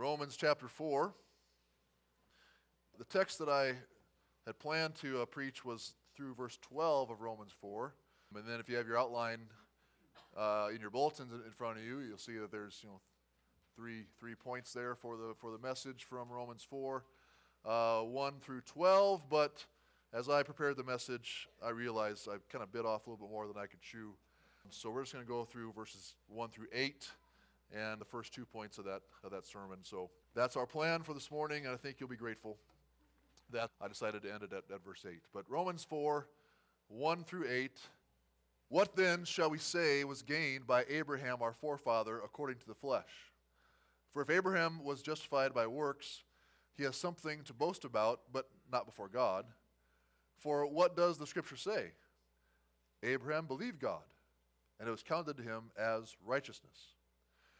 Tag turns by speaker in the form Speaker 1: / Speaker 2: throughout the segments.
Speaker 1: Romans chapter 4. The text that I had planned to uh, preach was through verse 12 of Romans 4. And then if you have your outline uh, in your bulletins in front of you, you'll see that there's, you know, three, three points there for the, for the message from Romans 4, uh, 1 through 12. But as I prepared the message, I realized I kind of bit off a little bit more than I could chew. So we're just going to go through verses 1 through 8 and the first two points of that, of that sermon. So that's our plan for this morning, and I think you'll be grateful that I decided to end it at, at verse 8. But Romans 4, 1 through 8. What then shall we say was gained by Abraham our forefather according to the flesh? For if Abraham was justified by works, he has something to boast about, but not before God. For what does the scripture say? Abraham believed God, and it was counted to him as righteousness.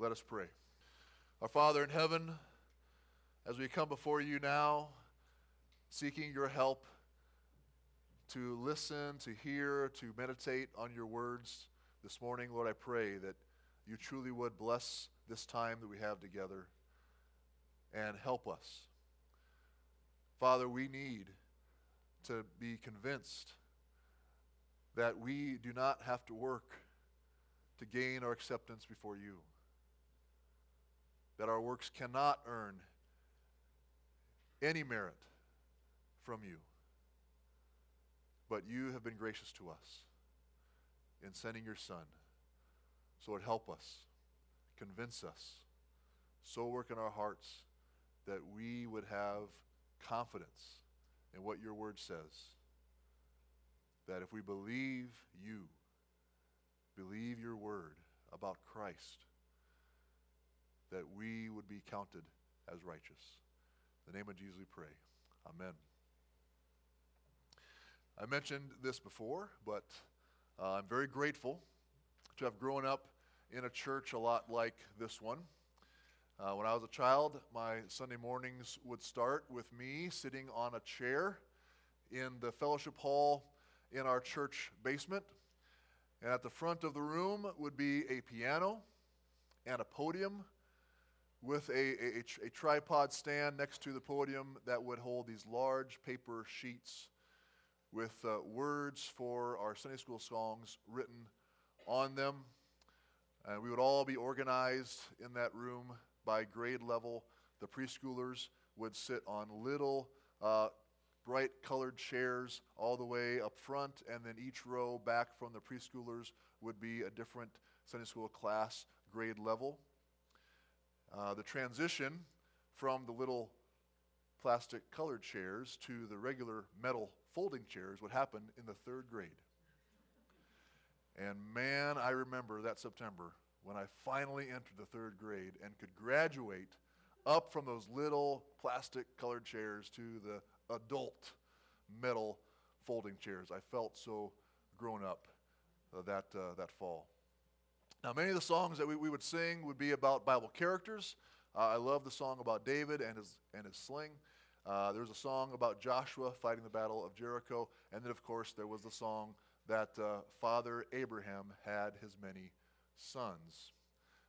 Speaker 1: Let us pray. Our Father in heaven, as we come before you now, seeking your help to listen, to hear, to meditate on your words this morning, Lord, I pray that you truly would bless this time that we have together and help us. Father, we need to be convinced that we do not have to work to gain our acceptance before you that our works cannot earn any merit from you. But you have been gracious to us in sending your Son. So Lord, help us, convince us, so work in our hearts that we would have confidence in what your word says. That if we believe you, believe your word about Christ, that we would be counted as righteous. In the name of Jesus we pray. Amen. I mentioned this before, but uh, I'm very grateful to have grown up in a church a lot like this one. Uh, when I was a child, my Sunday mornings would start with me sitting on a chair in the fellowship hall in our church basement. And at the front of the room would be a piano and a podium with a, a, a, tripod stand next to the podium that would hold these large paper sheets with uh, words for our Sunday school songs written on them. And we would all be organized in that room by grade level. The preschoolers would sit on little uh, bright colored chairs all the way up front, and then each row back from the preschoolers would be a different Sunday school class grade level. Uh, the transition from the little plastic colored chairs to the regular metal folding chairs would happen in the third grade. And man, I remember that September when I finally entered the third grade and could graduate up from those little plastic colored chairs to the adult metal folding chairs. I felt so grown up uh, that, uh, that fall. Now, many of the songs that we, we would sing would be about Bible characters. Uh, I love the song about David and his, and his sling. Uh, there was a song about Joshua fighting the battle of Jericho. And then, of course, there was the song that uh, Father Abraham had his many sons,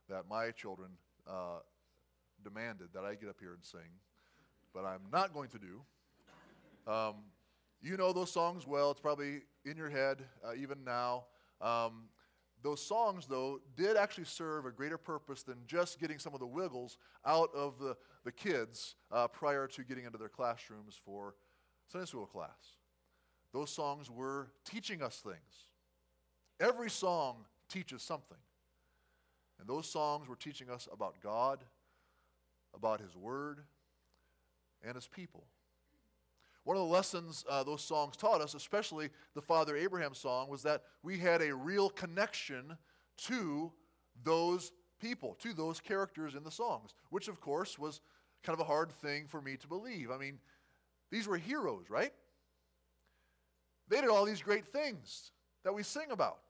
Speaker 1: that my children uh, demanded that I get up here and sing, but I'm not going to do. Um, you know those songs well. It's probably in your head uh, even now. Um, those songs, though, did actually serve a greater purpose than just getting some of the wiggles out of the, the kids uh, prior to getting into their classrooms for Sunday school class. Those songs were teaching us things. Every song teaches something. And those songs were teaching us about God, about His Word, and His people. One of the lessons uh, those songs taught us, especially the Father Abraham song, was that we had a real connection to those people, to those characters in the songs, which of course was kind of a hard thing for me to believe. I mean, these were heroes, right? They did all these great things that we sing about.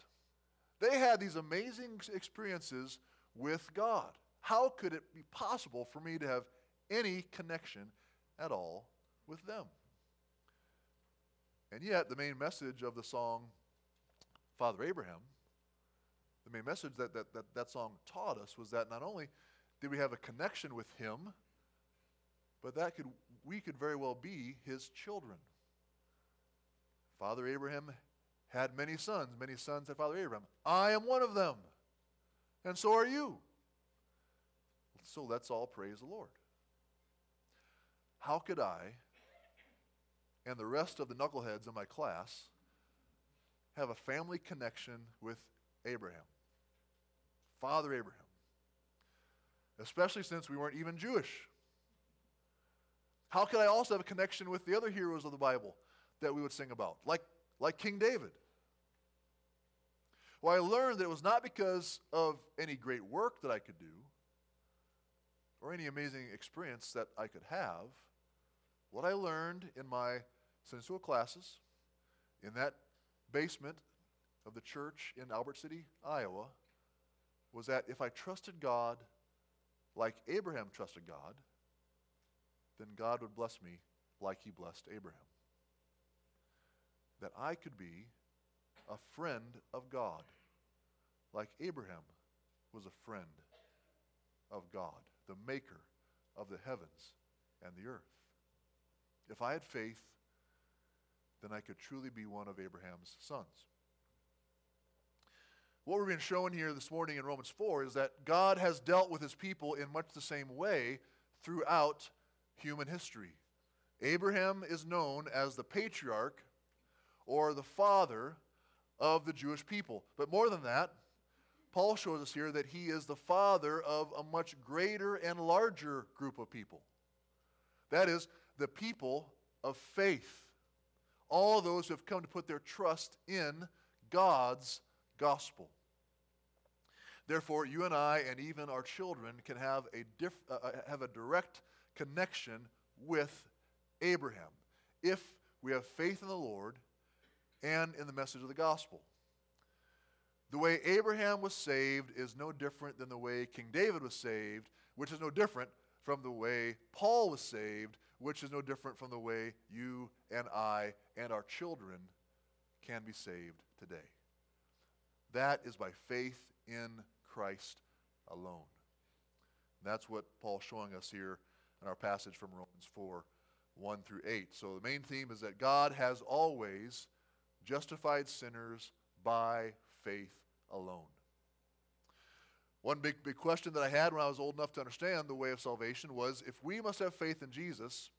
Speaker 1: They had these amazing experiences with God. How could it be possible for me to have any connection at all with them? And yet, the main message of the song, Father Abraham, the main message that that, that, that song taught us was that not only did we have a connection with him, but that could we could very well be his children. Father Abraham had many sons. Many sons had Father Abraham. I am one of them. And so are you. So let's all praise the Lord. How could I and the rest of the knuckleheads in my class have a family connection with Abraham? Father Abraham. Especially since we weren't even Jewish. How could I also have a connection with the other heroes of the Bible that we would sing about, like, like King David? Well, I learned that it was not because of any great work that I could do or any amazing experience that I could have. What I learned in my School classes, in that basement of the church in Albert City, Iowa, was that if I trusted God like Abraham trusted God, then God would bless me like he blessed Abraham. That I could be a friend of God, like Abraham was a friend of God, the maker of the heavens and the earth. If I had faith, then I could truly be one of Abraham's sons. What we're being shown here this morning in Romans 4 is that God has dealt with his people in much the same way throughout human history. Abraham is known as the patriarch or the father of the Jewish people. But more than that, Paul shows us here that he is the father of a much greater and larger group of people. That is, the people of faith. All those who have come to put their trust in God's gospel. Therefore, you and I, and even our children, can have a, diff, uh, uh have a direct connection with Abraham if we have faith in the Lord and in the message of the gospel. The way Abraham was saved is no different than the way King David was saved, which is no different from the way Paul was saved, which is no different from the way you and I and our children can be saved today. That is by faith in Christ alone. That's what Paul's showing us here in our passage from Romans 4 1 through 8. So the main theme is that God has always justified sinners by faith alone. One big, big question that I had when I was old enough to understand the way of salvation was if we must have faith in Jesus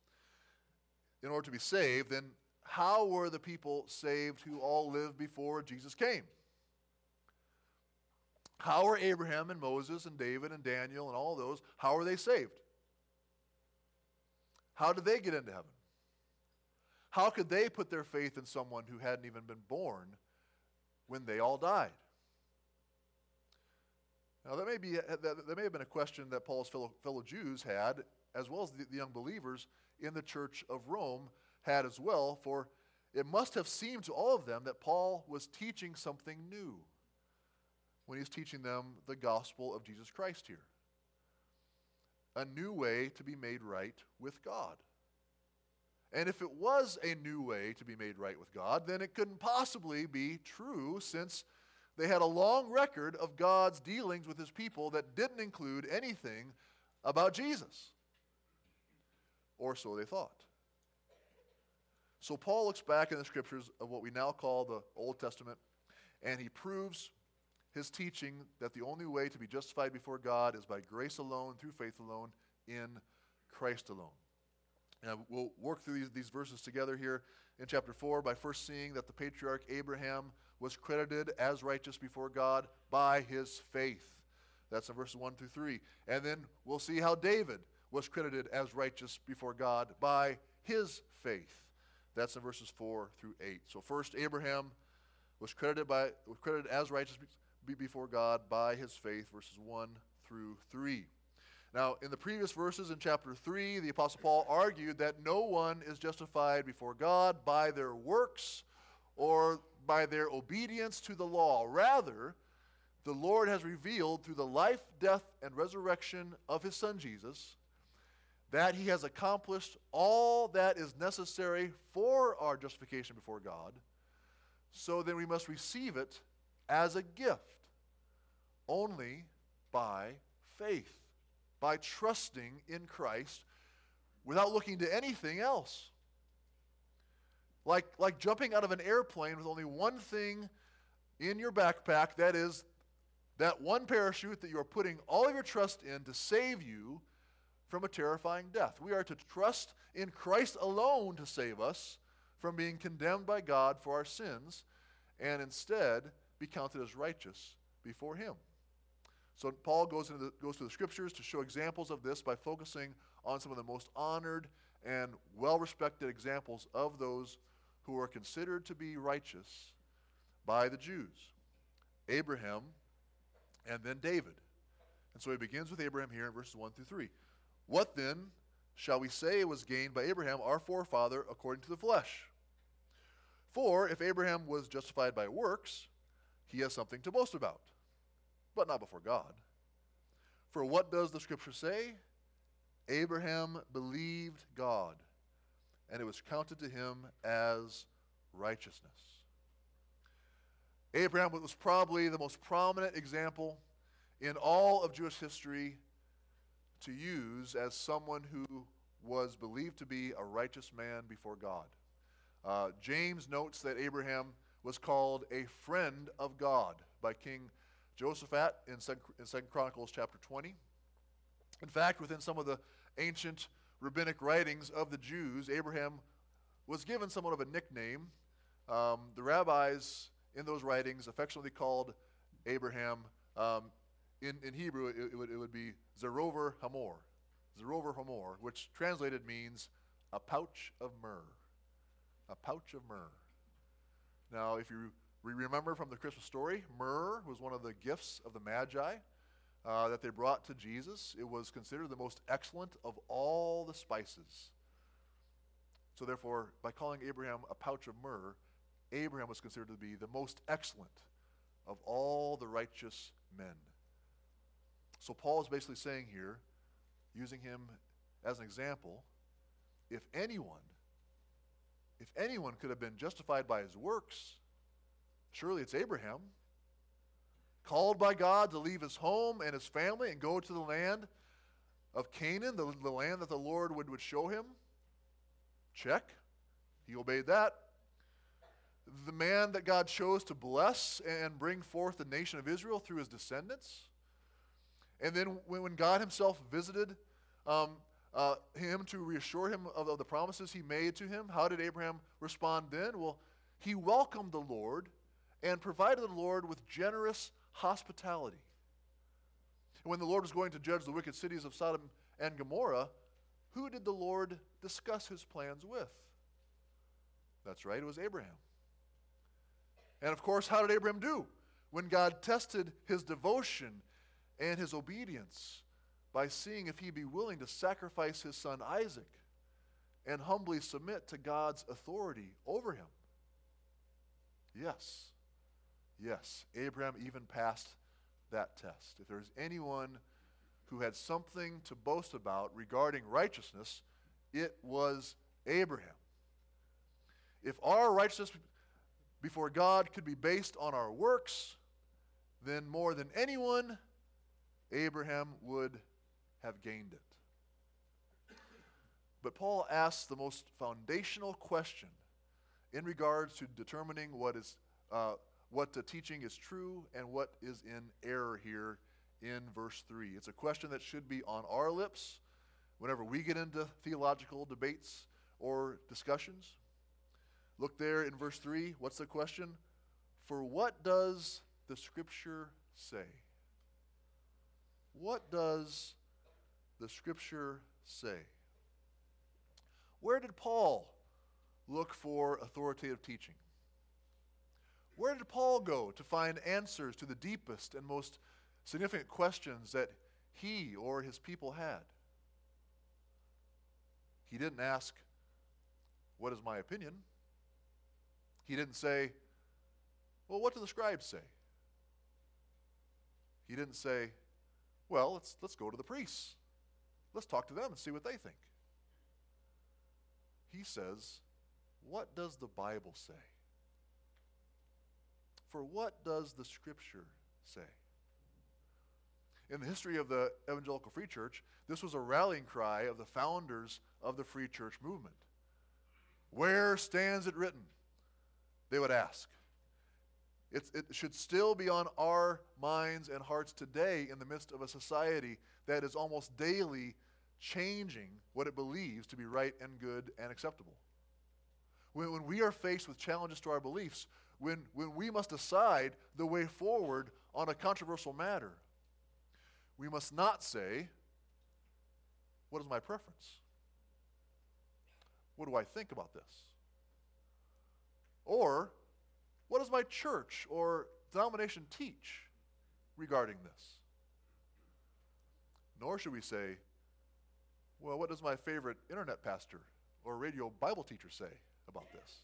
Speaker 1: in order to be saved, then how were the people saved who all lived before Jesus came? How are Abraham and Moses and David and Daniel and all those, how are they saved? How did they get into heaven? How could they put their faith in someone who hadn't even been born when they all died? Now, that may, be, uh, that, may have been a question that Paul's fellow, fellow Jews had, as well as the, the young believers in the church of Rome had as well, for it must have seemed to all of them that Paul was teaching something new when he's teaching them the gospel of Jesus Christ here a new way to be made right with God. And if it was a new way to be made right with God, then it couldn't possibly be true since they had a long record of God's dealings with his people that didn't include anything about Jesus. Or so they thought. So Paul looks back in the scriptures of what we now call the Old Testament, and he proves his teaching that the only way to be justified before God is by grace alone, through faith alone, in Christ alone. And we'll work through these, these verses together here in chapter 4 by first seeing that the patriarch Abraham was credited as righteous before God by his faith. That's in verses 1 through 3. And then we'll see how David was credited as righteous before God by his faith. That's in verses 4 through 8. So first Abraham was credited by was credited as righteous before God by his faith, verses 1 through 3. Now, in the previous verses in chapter 3, the Apostle Paul argued that no one is justified before God by their works or by their obedience to the law. Rather, the Lord has revealed through the life, death, and resurrection of his Son Jesus that he has accomplished all that is necessary for our justification before God. So then we must receive it as a gift only by faith by trusting in Christ without looking to anything else. Like, like jumping out of an airplane with only one thing in your backpack that is that one parachute that you are putting all of your trust in to save you from a terrifying death. We are to trust in Christ alone to save us from being condemned by God for our sins and instead be counted as righteous before Him. So Paul goes, into the, goes to the scriptures to show examples of this by focusing on some of the most honored and well respected examples of those who are considered to be righteous by the Jews Abraham and then David. And so he begins with Abraham here in verses 1 through 3. What then shall we say was gained by Abraham, our forefather, according to the flesh? For if Abraham was justified by works, he has something to boast about but not before God. For what does the scripture say? Abraham believed God, and it was counted to him as righteousness. Abraham was probably the most prominent example in all of Jewish history to use as someone who was believed to be a righteous man before God. Uh, James notes that Abraham was called a friend of God by King Jehoshaphat in Second, in Second Chronicles chapter 20. In fact, within some of the ancient rabbinic writings of the Jews, Abraham was given somewhat of a nickname. Um, the rabbis in those writings affectionately called Abraham, um, in, in Hebrew, it, it, would, it would be Zerover Hamor. Zerover Hamor, which translated means a pouch of myrrh. A pouch of myrrh. Now, if you remember from the Christmas story, myrrh was one of the gifts of the Magi uh, that they brought to Jesus. It was considered the most excellent of all the spices. So, therefore, by calling Abraham a pouch of myrrh, Abraham was considered to be the most excellent of all the righteous men. So, Paul is basically saying here, using him as an example, if anyone, if anyone could have been justified by his works, Surely it's Abraham. Called by God to leave his home and his family and go to the land of Canaan, the, the land that the Lord would, would show him. Check. He obeyed that. The man that God chose to bless and bring forth the nation of Israel through his descendants. And then when, when God himself visited um, uh, him to reassure him of, of the promises he made to him, how did Abraham respond then? Well, he welcomed the Lord and provided the Lord with generous hospitality. And when the Lord was going to judge the wicked cities of Sodom and Gomorrah, who did the Lord discuss his plans with? That's right, it was Abraham. And of course, how did Abraham do? When God tested his devotion and his obedience by seeing if he'd be willing to sacrifice his son Isaac and humbly submit to God's authority over him. Yes. Yes, Abraham even passed that test. If there's anyone who had something to boast about regarding righteousness, it was Abraham. If our righteousness before God could be based on our works, then more than anyone, Abraham would have gained it. But Paul asks the most foundational question in regards to determining what is uh, what the teaching is true and what is in error here in verse 3. It's a question that should be on our lips whenever we get into theological debates or discussions. Look there in verse 3. What's the question? For what does the Scripture say? What does the Scripture say? Where did Paul look for authoritative teaching? Where did Paul go to find answers to the deepest and most significant questions that he or his people had. He didn't ask, What is my opinion? He didn't say, Well, what do the scribes say? He didn't say, Well, let's, let's go to the priests. Let's talk to them and see what they think. He says, What does the Bible say? For what does the Scripture say? In the history of the Evangelical Free Church, this was a rallying cry of the founders of the Free Church movement. Where stands it written? They would ask. It should still be on our minds and hearts today in the midst of a society that is almost daily changing what it believes to be right and good and acceptable. When, when we are faced with challenges to our beliefs, when, when we must decide the way forward on a controversial matter, we must not say, What is my preference? What do I think about this? Or, what does my church or denomination teach regarding this? Nor should we say, well, what does my favorite internet pastor or radio Bible teacher say about this?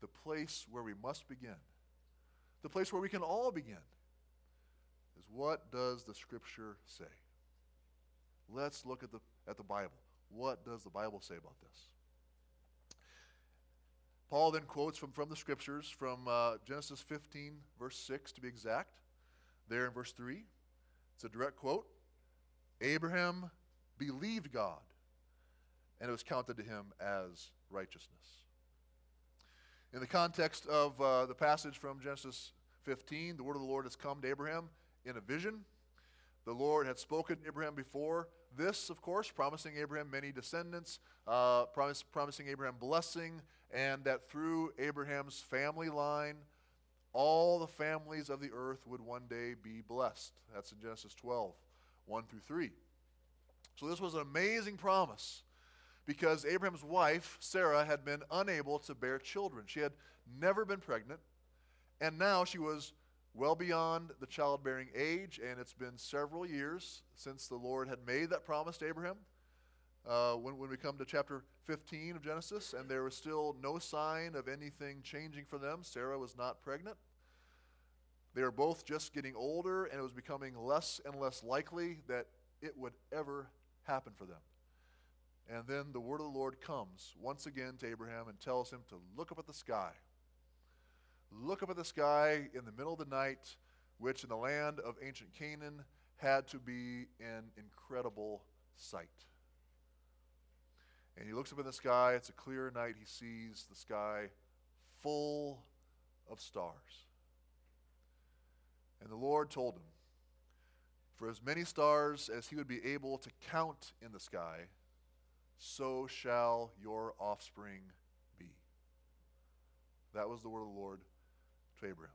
Speaker 1: The place where we must begin, the place where we can all begin, is what does the Scripture say? Let's look at the, at the Bible. What does the Bible say about this? Paul then quotes from, from the Scriptures from uh, Genesis 15, verse 6 to be exact. There in verse 3, it's a direct quote. Abraham believed God, and it was counted to him as righteousness. In the context of uh, the passage from Genesis 15, the word of the Lord has come to Abraham in a vision. The Lord had spoken to Abraham before this, of course, promising Abraham many descendants, uh, promise, promising Abraham blessing, and that through Abraham's family line, all the families of the earth would one day be blessed. That's in Genesis 12, 1 through 3. So this was an amazing promise because Abraham's wife, Sarah, had been unable to bear children. She had never been pregnant, and now she was well beyond the childbearing age, and it's been several years since the Lord had made that promise to Abraham. Uh, when, when we come to chapter 15 of Genesis, and there was still no sign of anything changing for them. Sarah was not pregnant. They were both just getting older, and it was becoming less and less likely that it would ever happen for them. And then the word of the Lord comes once again to Abraham and tells him to look up at the sky. Look up at the sky in the middle of the night, which in the land of ancient Canaan had to be an incredible sight. And he looks up in the sky. It's a clear night. He sees the sky full of stars. And the Lord told him, For as many stars as he would be able to count in the sky, so shall your offspring be. That was the word of the Lord to Abraham.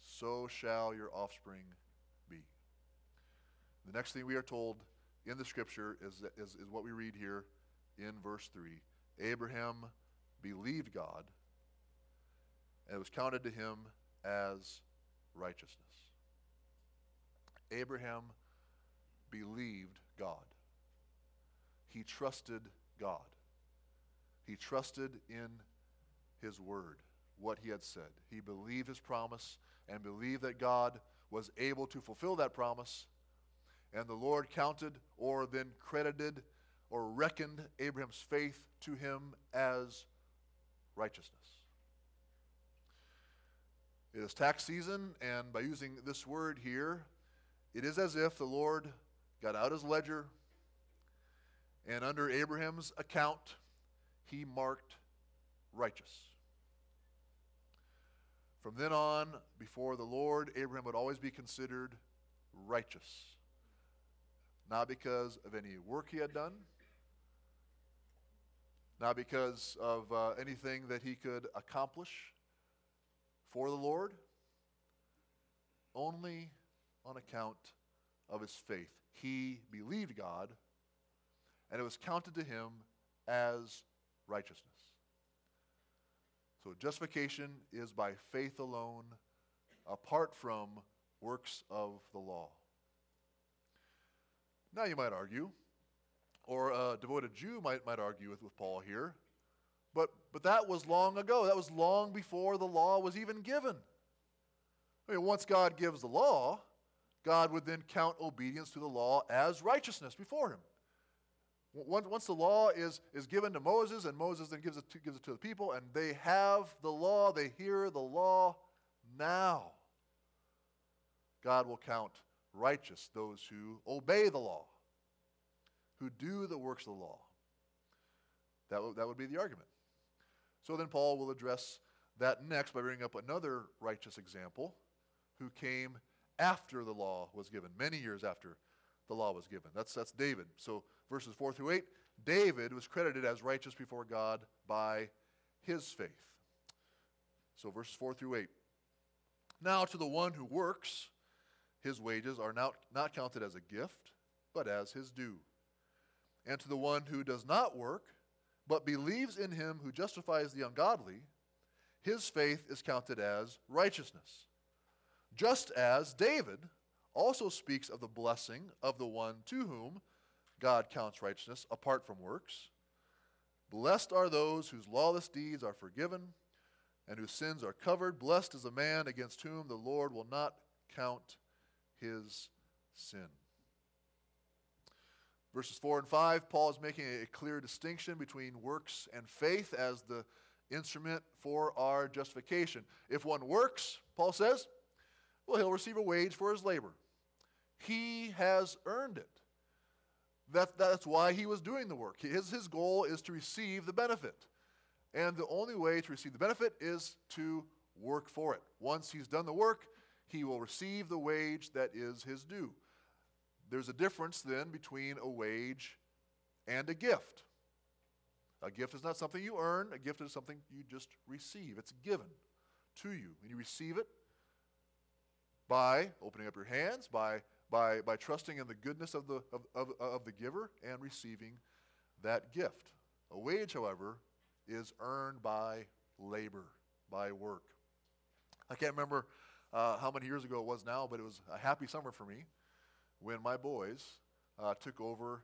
Speaker 1: So shall your offspring be. The next thing we are told in the scripture is, is, is what we read here in verse 3. Abraham believed God, and it was counted to him as righteousness. Abraham believed God. He trusted God. He trusted in his word, what he had said. He believed his promise and believed that God was able to fulfill that promise. And the Lord counted or then credited or reckoned Abraham's faith to him as righteousness. It is tax season, and by using this word here, it is as if the Lord got out his ledger, and under Abraham's account, he marked righteous. From then on, before the Lord, Abraham would always be considered righteous. Not because of any work he had done, not because of uh, anything that he could accomplish for the Lord, only on account of his faith. He believed God, and it was counted to him as righteousness. So justification is by faith alone, apart from works of the law. Now you might argue, or a devoted Jew might, might argue with, with Paul here, but, but that was long ago. That was long before the law was even given. I mean, once God gives the law, God would then count obedience to the law as righteousness before him. Once, the law is, is given to Moses, and Moses then gives it, to, gives it to the people, and they have the law, they hear the law now. God will count righteous those who obey the law, who do the works of the law. That, w- that would be the argument. So then Paul will address that next by bringing up another righteous example who came after the law was given, many years after the law was given. That's, that's David. So verses 4 through 8, David was credited as righteous before God by his faith. So verses 4 through 8. Now to the one who works, his wages are not, not counted as a gift, but as his due. And to the one who does not work, but believes in him who justifies the ungodly, his faith is counted as righteousness. Just as David also speaks of the blessing of the one to whom God counts righteousness apart from works. Blessed are those whose lawless deeds are forgiven and whose sins are covered. Blessed is the man against whom the Lord will not count his sin. Verses 4 and 5, Paul is making a clear distinction between works and faith as the instrument for our justification. If one works, Paul says, well, he'll receive a wage for his labor. He has earned it. That, that's why he was doing the work. His, his goal is to receive the benefit. And the only way to receive the benefit is to work for it. Once he's done the work, he will receive the wage that is his due. There's a difference then between a wage and a gift. A gift is not something you earn, a gift is something you just receive. It's given to you. And you receive it by opening up your hands, by, by, by trusting in the goodness of the, of, of, of the giver, and receiving that gift. A wage, however, is earned by labor, by work. I can't remember uh, how many years ago it was now, but it was a happy summer for me when my boys uh, took over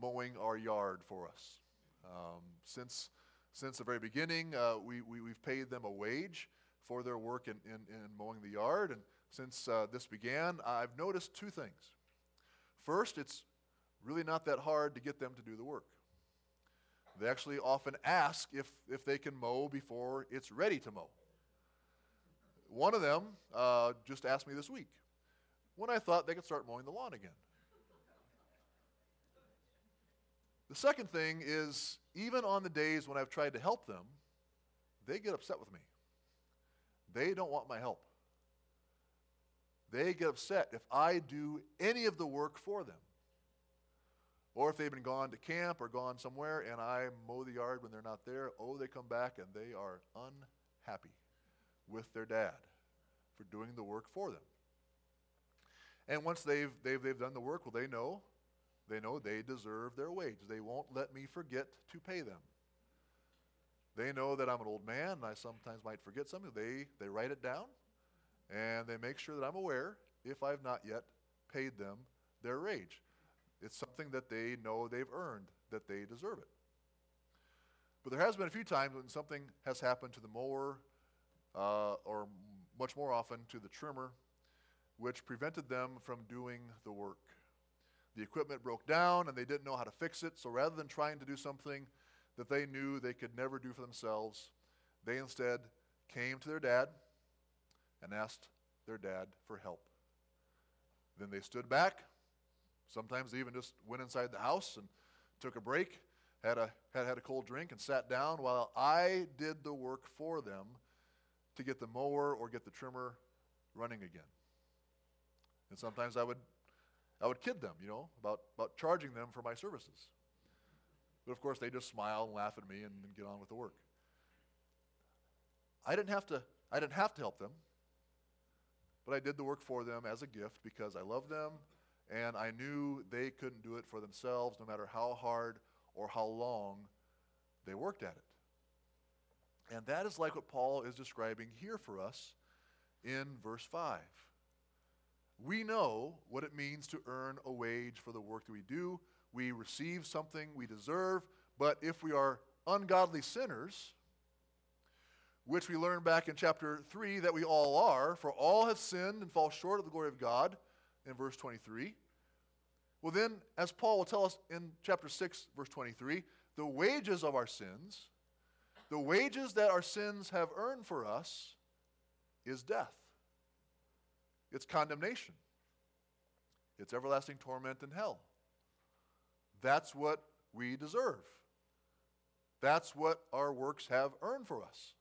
Speaker 1: mowing our yard for us. Um, since, since the very beginning, uh, we, we, have paid them a wage for their work in, in, in mowing the yard. And since uh, this began, I've noticed two things. First, it's really not that hard to get them to do the work. They actually often ask if, if they can mow before it's ready to mow. One of them uh, just asked me this week when I thought they could start mowing the lawn again. The second thing is, even on the days when I've tried to help them, they get upset with me. They don't want my help. They get upset if I do any of the work for them. Or if they've been gone to camp or gone somewhere and I mow the yard when they're not there, oh, they come back and they are unhappy with their dad for doing the work for them. And once they've, they've, they've done the work, well, they know, they know they deserve their wage. They won't let me forget to pay them. They know that I'm an old man and I sometimes might forget something. They, they write it down and they make sure that I'm aware if I've not yet paid them their wage. It's something that they know they've earned, that they deserve it. But there has been a few times when something has happened to the mower, uh, or much more often to the trimmer, which prevented them from doing the work. The equipment broke down and they didn't know how to fix it, so rather than trying to do something that they knew they could never do for themselves, they instead came to their dad and asked their dad for help. Then they stood back. Sometimes they even just went inside the house and took a break, had a, had, had a cold drink, and sat down while I did the work for them to get the mower or get the trimmer running again. And sometimes I would, I would kid them, you know, about, about charging them for my services. But of course, they just smile and laugh at me and, get on with the work. I didn't have to, I didn't have to help them, but I did the work for them as a gift because I love them and I knew they couldn't do it for themselves no matter how hard or how long they worked at it. And that is like what Paul is describing here for us in verse 5. we know what it means to earn a wage for the work that we do. We receive something we deserve, but if we are ungodly sinners, which we learned back in chapter 3 that we all are, for all have sinned and fall short of the glory of God, in verse 23. Well, then, as Paul will tell us in chapter 6, verse 23, the wages of our sins, the wages that our sins have earned for us, is death. It's condemnation. It's everlasting torment in hell. That's what we deserve. That's what our works have earned for us.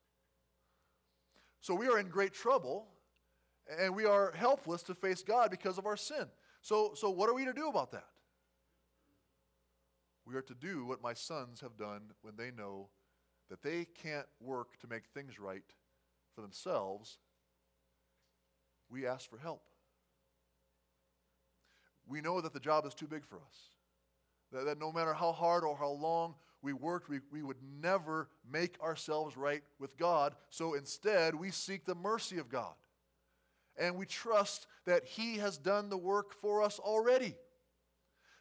Speaker 1: So we are in great trouble and we are helpless to face God because of our sin. So, so what are we to do about that? We are to do what my sons have done when they know that they can't work to make things right for themselves. We ask for help. We know that the job is too big for us. That, that no matter how hard or how long we worked, we, we would never make ourselves right with God. So instead, we seek the mercy of God. And we trust that He has done the work for us already.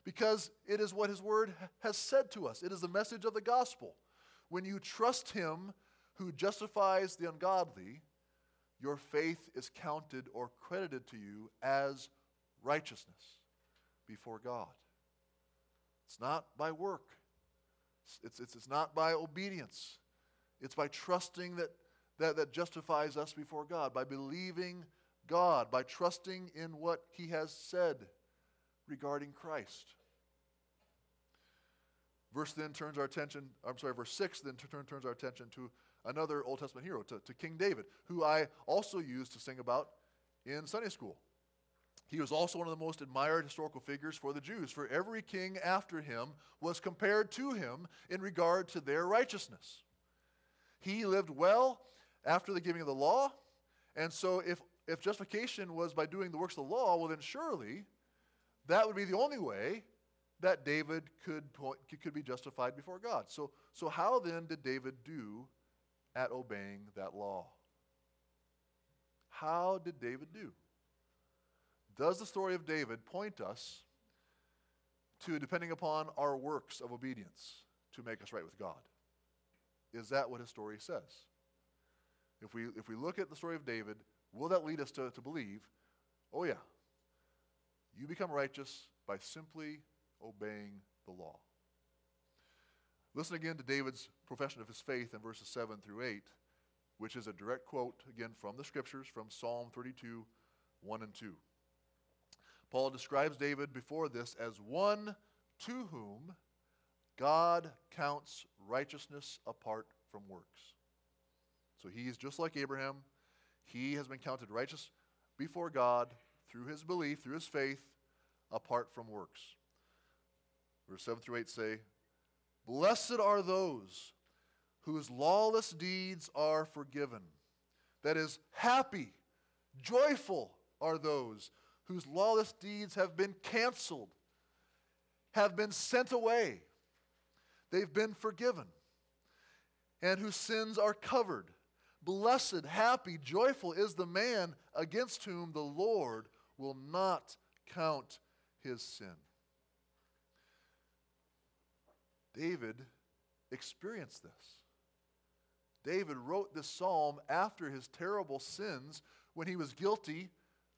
Speaker 1: Because it is what His Word has said to us, it is the message of the gospel. When you trust Him who justifies the ungodly, your faith is counted or credited to you as righteousness before God. It's not by work, it's, it's, it's not by obedience. It's by trusting that, that, that justifies us before God, by believing God, by trusting in what He has said regarding Christ. Verse then turns our attention, I'm sorry, verse 6 then turn, turns our attention to another Old Testament hero, to, to King David, who I also used to sing about in Sunday school. He was also one of the most admired historical figures for the Jews, for every king after him was compared to him in regard to their righteousness. He lived well after the giving of the law, and so if, if justification was by doing the works of the law, well, then surely that would be the only way that David could, could be justified before God. So, so, how then did David do at obeying that law? How did David do? Does the story of David point us to depending upon our works of obedience to make us right with God? Is that what his story says? If we, if we look at the story of David, will that lead us to, to believe, oh, yeah, you become righteous by simply obeying the law? Listen again to David's profession of his faith in verses 7 through 8, which is a direct quote, again, from the scriptures, from Psalm 32, 1 and 2. Paul describes David before this as one to whom God counts righteousness apart from works. So he's just like Abraham. He has been counted righteous before God through his belief, through his faith, apart from works. Verse 7 through 8 say, Blessed are those whose lawless deeds are forgiven. That is, happy, joyful are those whose lawless deeds have been canceled, have been sent away, they've been forgiven, and whose sins are covered. Blessed, happy, joyful is the man against whom the Lord will not count his sin. David experienced this. David wrote this psalm after his terrible sins when he was guilty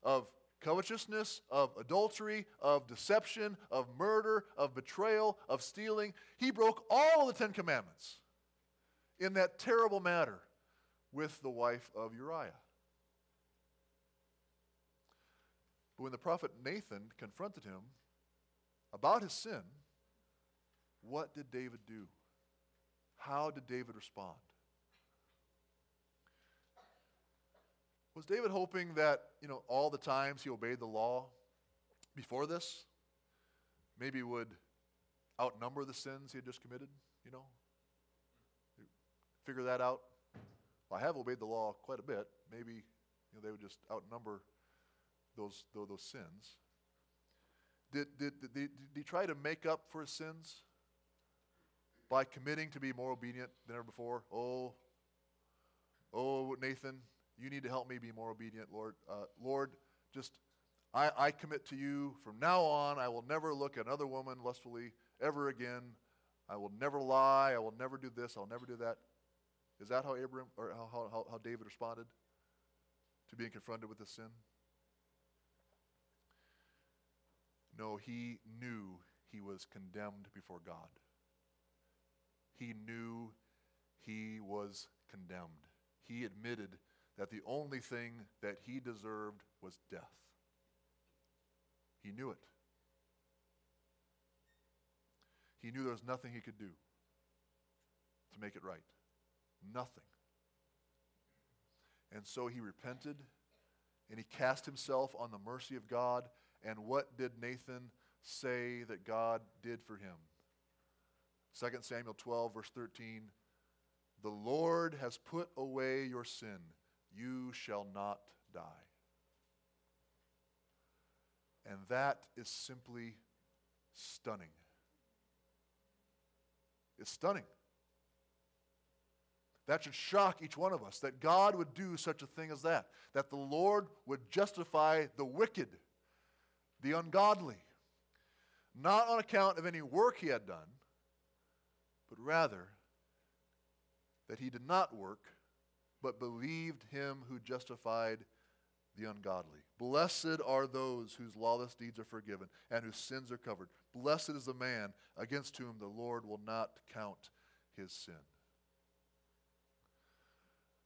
Speaker 1: of covetousness, of adultery, of deception, of murder, of betrayal, of stealing. He broke all the Ten Commandments in that terrible matter with the wife of Uriah. But when the prophet Nathan confronted him about his sin, what did David do? How did David respond? Was David hoping that, you know, all the times he obeyed the law before this maybe would outnumber the sins he had just committed, you know? Figure that out? Well, I have obeyed the law quite a bit. Maybe, you know, they would just outnumber those, those, those sins. Did, did, did, did he try to make up for his sins by committing to be more obedient than ever before? Oh, oh, Nathan, you need to help me be more obedient, Lord. Uh, Lord, just I, I commit to you from now on, I will never look at another woman lustfully ever again. I will never lie. I will never do this. I'll never do that. Is that how Abraham or how, how, how David responded to being confronted with this sin? No, he knew he was condemned before God. He knew he was condemned. He admitted that the only thing that he deserved was death. He knew it. He knew there was nothing he could do to make it right. Nothing. And so he repented and he cast himself on the mercy of God. And what did Nathan say that God did for him? 2 Samuel 12, verse 13 The Lord has put away your sin. You shall not die. And that is simply stunning. It's stunning. That should shock each one of us that God would do such a thing as that. That the Lord would justify the wicked, the ungodly, not on account of any work he had done, but rather that he did not work, but believed him who justified the ungodly. Blessed are those whose lawless deeds are forgiven and whose sins are covered. Blessed is the man against whom the Lord will not count his sin.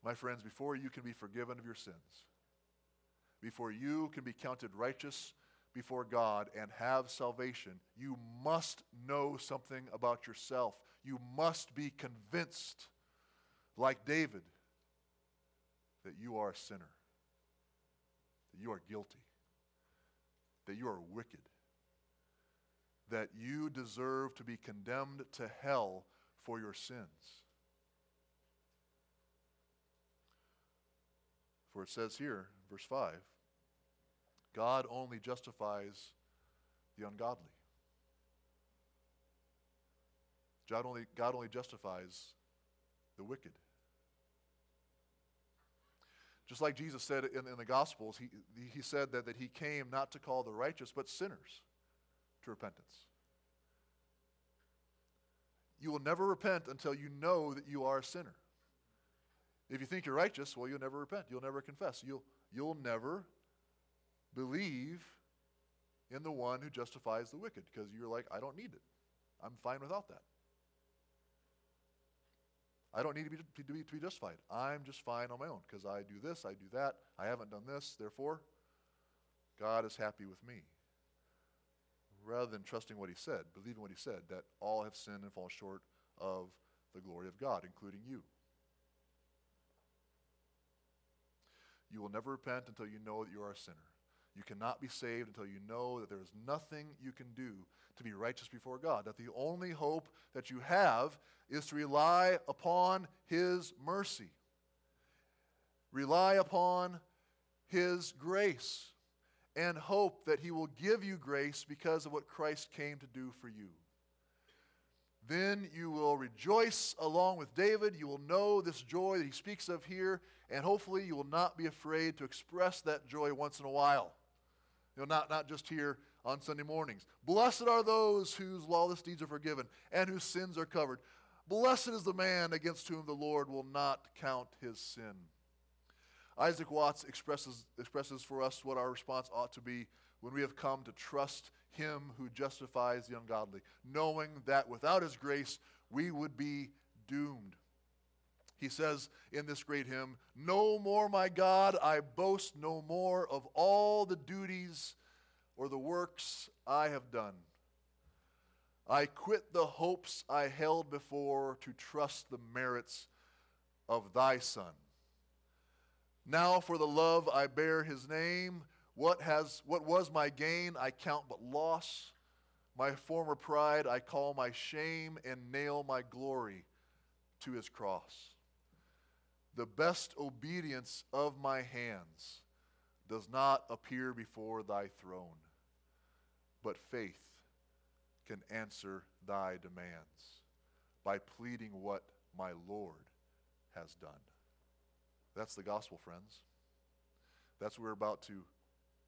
Speaker 1: My friends, before you can be forgiven of your sins, before you can be counted righteous before God and have salvation, you must know something about yourself. You must be convinced, like David, that you are a sinner that you are guilty, that you are wicked, that you deserve to be condemned to hell for your sins. For it says here, verse 5, God only justifies the ungodly. God only, God only justifies the wicked. Just like Jesus said in, in the Gospels, he, he said that, that he came not to call the righteous, but sinners to repentance. You will never repent until you know that you are a sinner. If you think you're righteous, well, you'll never repent. You'll never confess. You'll, you'll never believe in the one who justifies the wicked because you're like, I don't need it. I'm fine without that. I don't need to be, to be, to be justified. I'm just fine on my own because I do this, I do that. I haven't done this. Therefore, God is happy with me. Rather than trusting what he said, believing what he said, that all have sinned and fall short of the glory of God, including you. You will never repent until you know that you are a sinner. You cannot be saved until you know that there is nothing you can do to be righteous before God. That the only hope that you have is to rely upon His mercy, rely upon His grace, and hope that He will give you grace because of what Christ came to do for you. Then you will rejoice along with David. You will know this joy that he speaks of here, and hopefully you will not be afraid to express that joy once in a while. You know, not, not just here on Sunday mornings. Blessed are those whose lawless deeds are forgiven and whose sins are covered. Blessed is the man against whom the Lord will not count his sin. Isaac Watts expresses, expresses for us what our response ought to be when we have come to trust him who justifies the ungodly, knowing that without his grace we would be doomed. He says in this great hymn, No more, my God, I boast no more of all the duties or the works I have done. I quit the hopes I held before to trust the merits of thy Son. Now, for the love I bear his name, what, has, what was my gain I count but loss. My former pride I call my shame and nail my glory to his cross. The best obedience of my hands does not appear before thy throne, but faith can answer thy demands by pleading what my Lord has done. That's the gospel, friends. That's what we're about to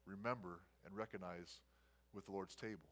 Speaker 1: remember and recognize with the Lord's table.